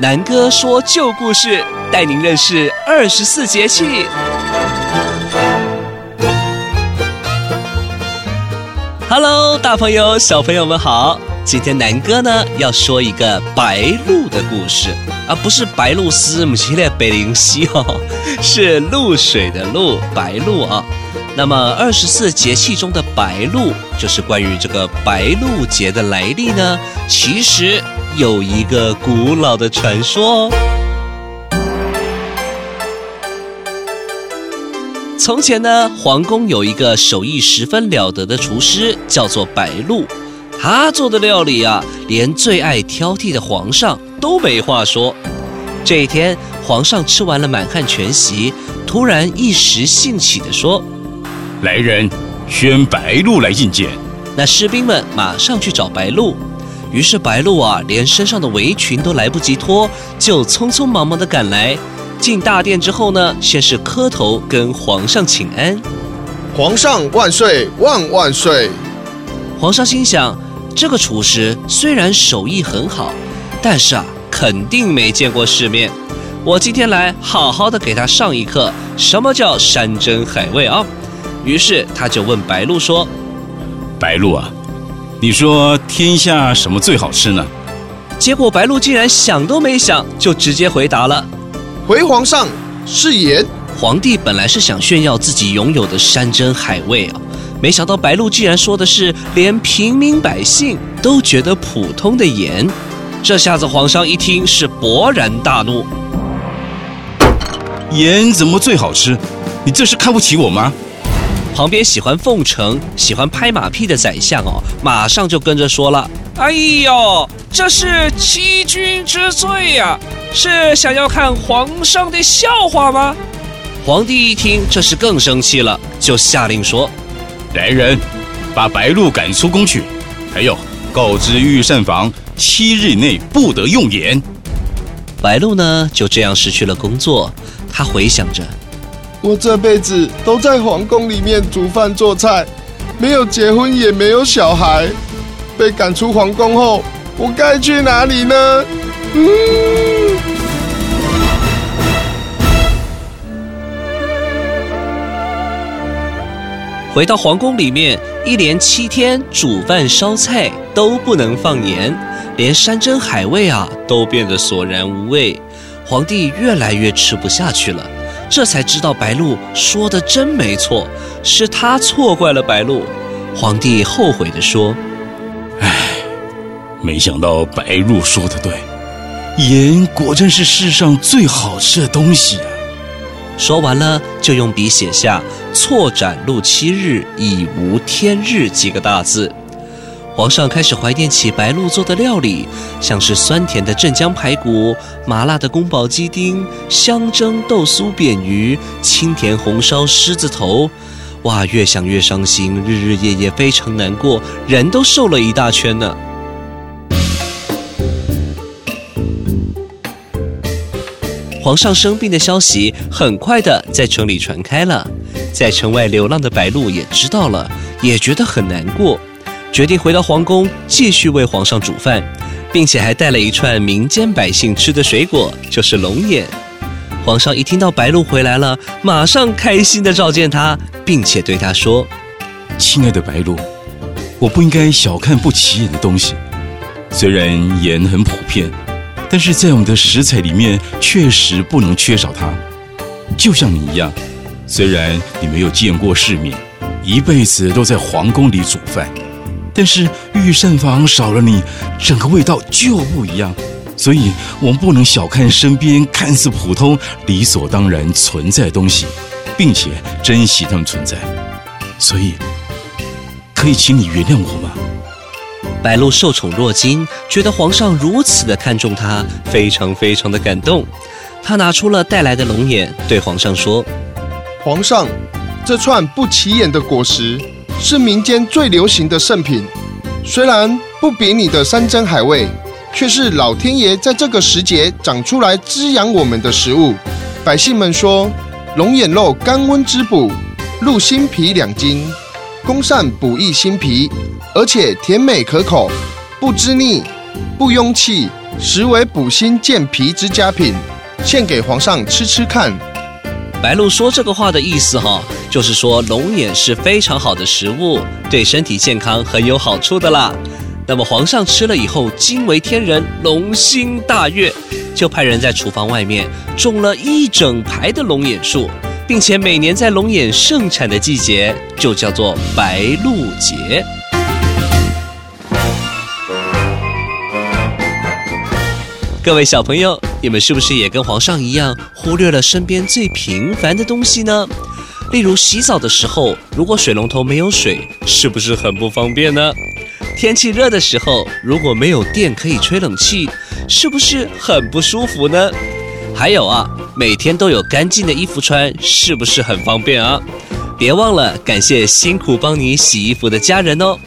南哥说旧故事，带您认识二十四节气。Hello，大朋友、小朋友们好！今天南哥呢要说一个白鹭的故事，而、啊、不是白露丝母系列北灵西哦，是露水的露，白鹭啊。那么二十四节气中的白露，就是关于这个白露节的来历呢，其实。有一个古老的传说哦。从前呢，皇宫有一个手艺十分了得的厨师，叫做白露。他做的料理啊，连最爱挑剔的皇上都没话说。这一天，皇上吃完了满汉全席，突然一时兴起地说：“来人，宣白鹿来觐见。”那士兵们马上去找白鹿。于是白鹿啊，连身上的围裙都来不及脱，就匆匆忙忙地赶来。进大殿之后呢，先是磕头跟皇上请安。皇上万岁，万万岁！皇上心想，这个厨师虽然手艺很好，但是啊，肯定没见过世面。我今天来好好的给他上一课，什么叫山珍海味啊？于是他就问白露说：“白露啊。”你说天下什么最好吃呢？结果白露竟然想都没想，就直接回答了：“回皇上，是盐。”皇帝本来是想炫耀自己拥有的山珍海味啊，没想到白露竟然说的是连平民百姓都觉得普通的盐。这下子皇上一听是勃然大怒：“盐怎么最好吃？你这是看不起我吗？”旁边喜欢奉承、喜欢拍马屁的宰相哦，马上就跟着说了：“哎呦，这是欺君之罪呀！是想要看皇上的笑话吗？”皇帝一听，这是更生气了，就下令说：“来人，把白鹿赶出宫去！还有，告知御膳房，七日内不得用盐。”白鹿呢，就这样失去了工作。他回想着。我这辈子都在皇宫里面煮饭做菜，没有结婚也没有小孩，被赶出皇宫后，我该去哪里呢？嗯。回到皇宫里面，一连七天煮饭烧菜都不能放盐，连山珍海味啊都变得索然无味，皇帝越来越吃不下去了。这才知道白露说的真没错，是他错怪了白露。皇帝后悔地说：“唉，没想到白露说的对，盐果真是世上最好吃的东西啊。”说完了，就用笔写下“错斩露七日，已无天日”几个大字。皇上开始怀念起白露做的料理，像是酸甜的镇江排骨、麻辣的宫保鸡丁、香蒸豆酥扁鱼、清甜红烧狮子头。哇，越想越伤心，日日夜夜非常难过，人都瘦了一大圈呢。皇上生病的消息很快的在城里传开了，在城外流浪的白露也知道了，也觉得很难过。决定回到皇宫，继续为皇上煮饭，并且还带了一串民间百姓吃的水果，就是龙眼。皇上一听到白露回来了，马上开心地召见他，并且对他说：“亲爱的白露，我不应该小看不起眼的东西。虽然盐很普遍，但是在我们的食材里面确实不能缺少它。就像你一样，虽然你没有见过世面，一辈子都在皇宫里煮饭。”但是御膳房少了你，整个味道就不一样。所以我们不能小看身边看似普通、理所当然存在的东西，并且珍惜它们存在。所以，可以请你原谅我吗？白露受宠若惊，觉得皇上如此的看重她，非常非常的感动。她拿出了带来的龙眼，对皇上说：“皇上，这串不起眼的果实。”是民间最流行的圣品，虽然不比你的山珍海味，却是老天爷在这个时节长出来滋养我们的食物。百姓们说，龙眼肉甘温滋补，入心脾两斤，功善补益心脾，而且甜美可口，不滋腻，不壅气，实为补心健脾之佳品，献给皇上吃吃看。白露说这个话的意思哈，就是说龙眼是非常好的食物，对身体健康很有好处的啦。那么皇上吃了以后惊为天人，龙心大悦，就派人在厨房外面种了一整排的龙眼树，并且每年在龙眼盛产的季节就叫做白露节。各位小朋友，你们是不是也跟皇上一样忽略了身边最平凡的东西呢？例如洗澡的时候，如果水龙头没有水，是不是很不方便呢？天气热的时候，如果没有电可以吹冷气，是不是很不舒服呢？还有啊，每天都有干净的衣服穿，是不是很方便啊？别忘了感谢辛苦帮你洗衣服的家人哦。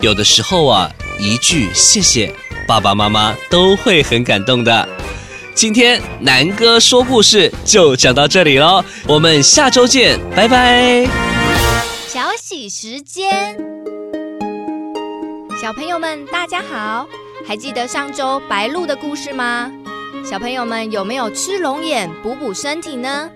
有的时候啊，一句谢谢。爸爸妈妈都会很感动的。今天南哥说故事就讲到这里喽，我们下周见，拜拜。小喜时间，小朋友们大家好，还记得上周白鹭的故事吗？小朋友们有没有吃龙眼补补身体呢？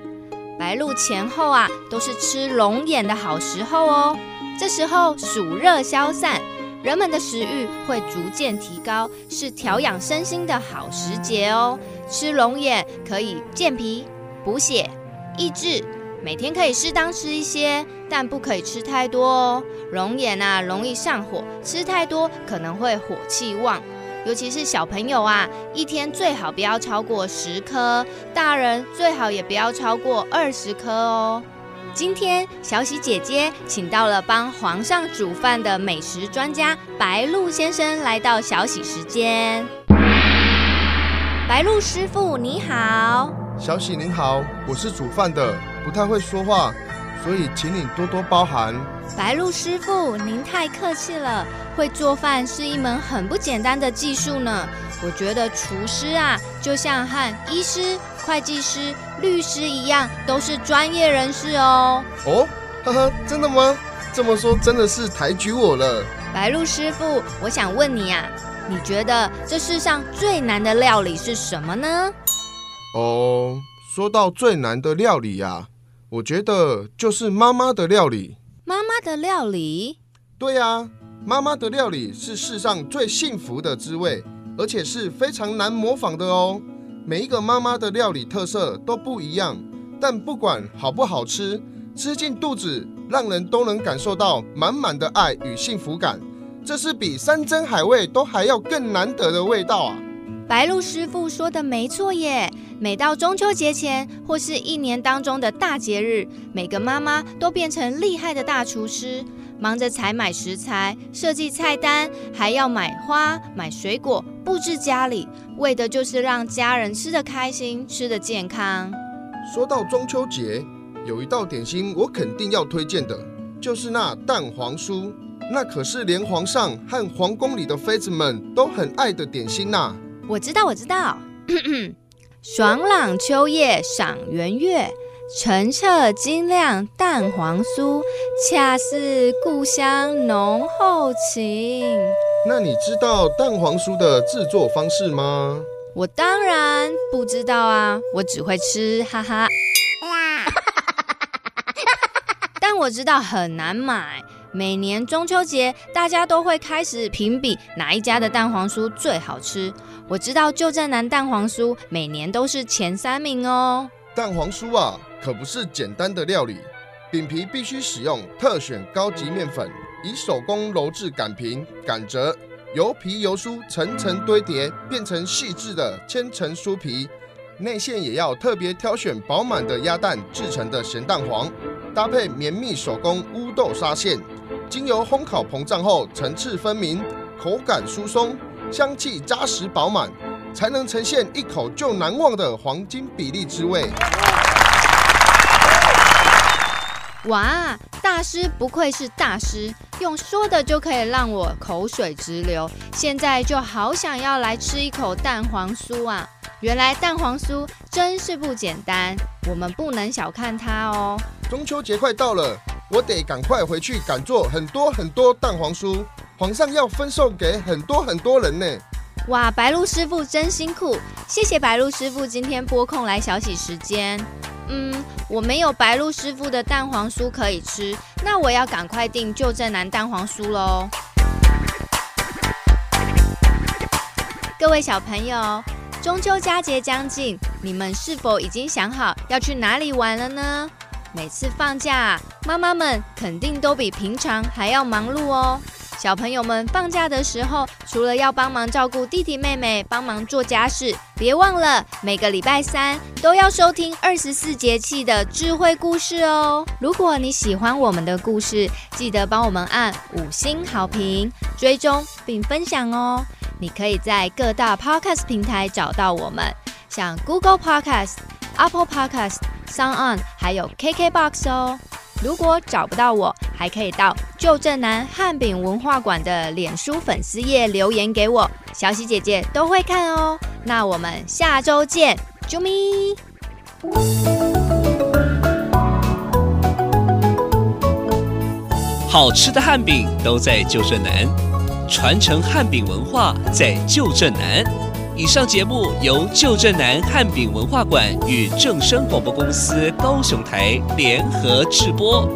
白露前后啊，都是吃龙眼的好时候哦。这时候暑热消散。人们的食欲会逐渐提高，是调养身心的好时节哦。吃龙眼可以健脾、补血、益智，每天可以适当吃一些，但不可以吃太多哦。龙眼啊，容易上火，吃太多可能会火气旺，尤其是小朋友啊，一天最好不要超过十颗，大人最好也不要超过二十颗哦。今天小喜姐姐请到了帮皇上煮饭的美食专家白鹿先生来到小喜时间。白鹿师傅你好，小喜您好，我是煮饭的，不太会说话，所以请你多多包涵。白鹿师傅您太客气了，会做饭是一门很不简单的技术呢。我觉得厨师啊，就像和医师、会计师、律师一样，都是专业人士哦。哦，呵呵，真的吗？这么说真的是抬举我了。白鹿师傅，我想问你啊，你觉得这世上最难的料理是什么呢？哦，说到最难的料理呀，我觉得就是妈妈的料理。妈妈的料理？对呀，妈妈的料理是世上最幸福的滋味。而且是非常难模仿的哦。每一个妈妈的料理特色都不一样，但不管好不好吃，吃进肚子，让人都能感受到满满的爱与幸福感。这是比山珍海味都还要更难得的味道啊！白鹭师傅说的没错耶。每到中秋节前，或是一年当中的大节日，每个妈妈都变成厉害的大厨师。忙着采买食材、设计菜单，还要买花、买水果、布置家里，为的就是让家人吃得开心、吃得健康。说到中秋节，有一道点心我肯定要推荐的，就是那蛋黄酥，那可是连皇上和皇宫里的妃子们都很爱的点心呐。我知道，我知道。爽朗秋夜赏圆月。澄澈晶亮蛋黄酥，恰似故乡浓厚情。那你知道蛋黄酥的制作方式吗？我当然不知道啊，我只会吃，哈哈。但我知道很难买。每年中秋节，大家都会开始评比哪一家的蛋黄酥最好吃。我知道旧振南蛋黄酥每年都是前三名哦。蛋黄酥啊！可不是简单的料理，饼皮必须使用特选高级面粉，以手工揉制擀平、擀折，油皮油酥层层堆叠，变成细致的千层酥皮。内馅也要特别挑选饱满的鸭蛋制成的咸蛋黄，搭配绵密手工乌豆沙馅，经由烘烤膨胀后层次分明，口感疏松，香气扎实饱满，才能呈现一口就难忘的黄金比例之味。哇，大师不愧是大师，用说的就可以让我口水直流。现在就好想要来吃一口蛋黄酥啊！原来蛋黄酥真是不简单，我们不能小看它哦。中秋节快到了，我得赶快回去赶做很多很多蛋黄酥，皇上要分送给很多很多人呢。哇，白鹭师傅真辛苦，谢谢白鹭师傅今天拨空来小喜时间。嗯，我没有白鹭师傅的蛋黄酥可以吃，那我要赶快订旧正南蛋黄酥喽。各位小朋友，中秋佳节将近，你们是否已经想好要去哪里玩了呢？每次放假，妈妈们肯定都比平常还要忙碌哦。小朋友们放假的时候，除了要帮忙照顾弟弟妹妹、帮忙做家事，别忘了每个礼拜三都要收听二十四节气的智慧故事哦。如果你喜欢我们的故事，记得帮我们按五星好评、追踪并分享哦。你可以在各大 Podcast 平台找到我们，像 Google Podcast、Apple Podcast、SoundOn，还有 KKBox 哦。如果找不到我，还可以到旧振南汉饼文化馆的脸书粉丝页留言给我，小喜姐姐都会看哦。那我们下周见，啾咪！好吃的汉饼都在旧振南，传承汉饼文化在旧振南。以上节目由旧镇南汉饼文化馆与正声广播公司高雄台联合制播。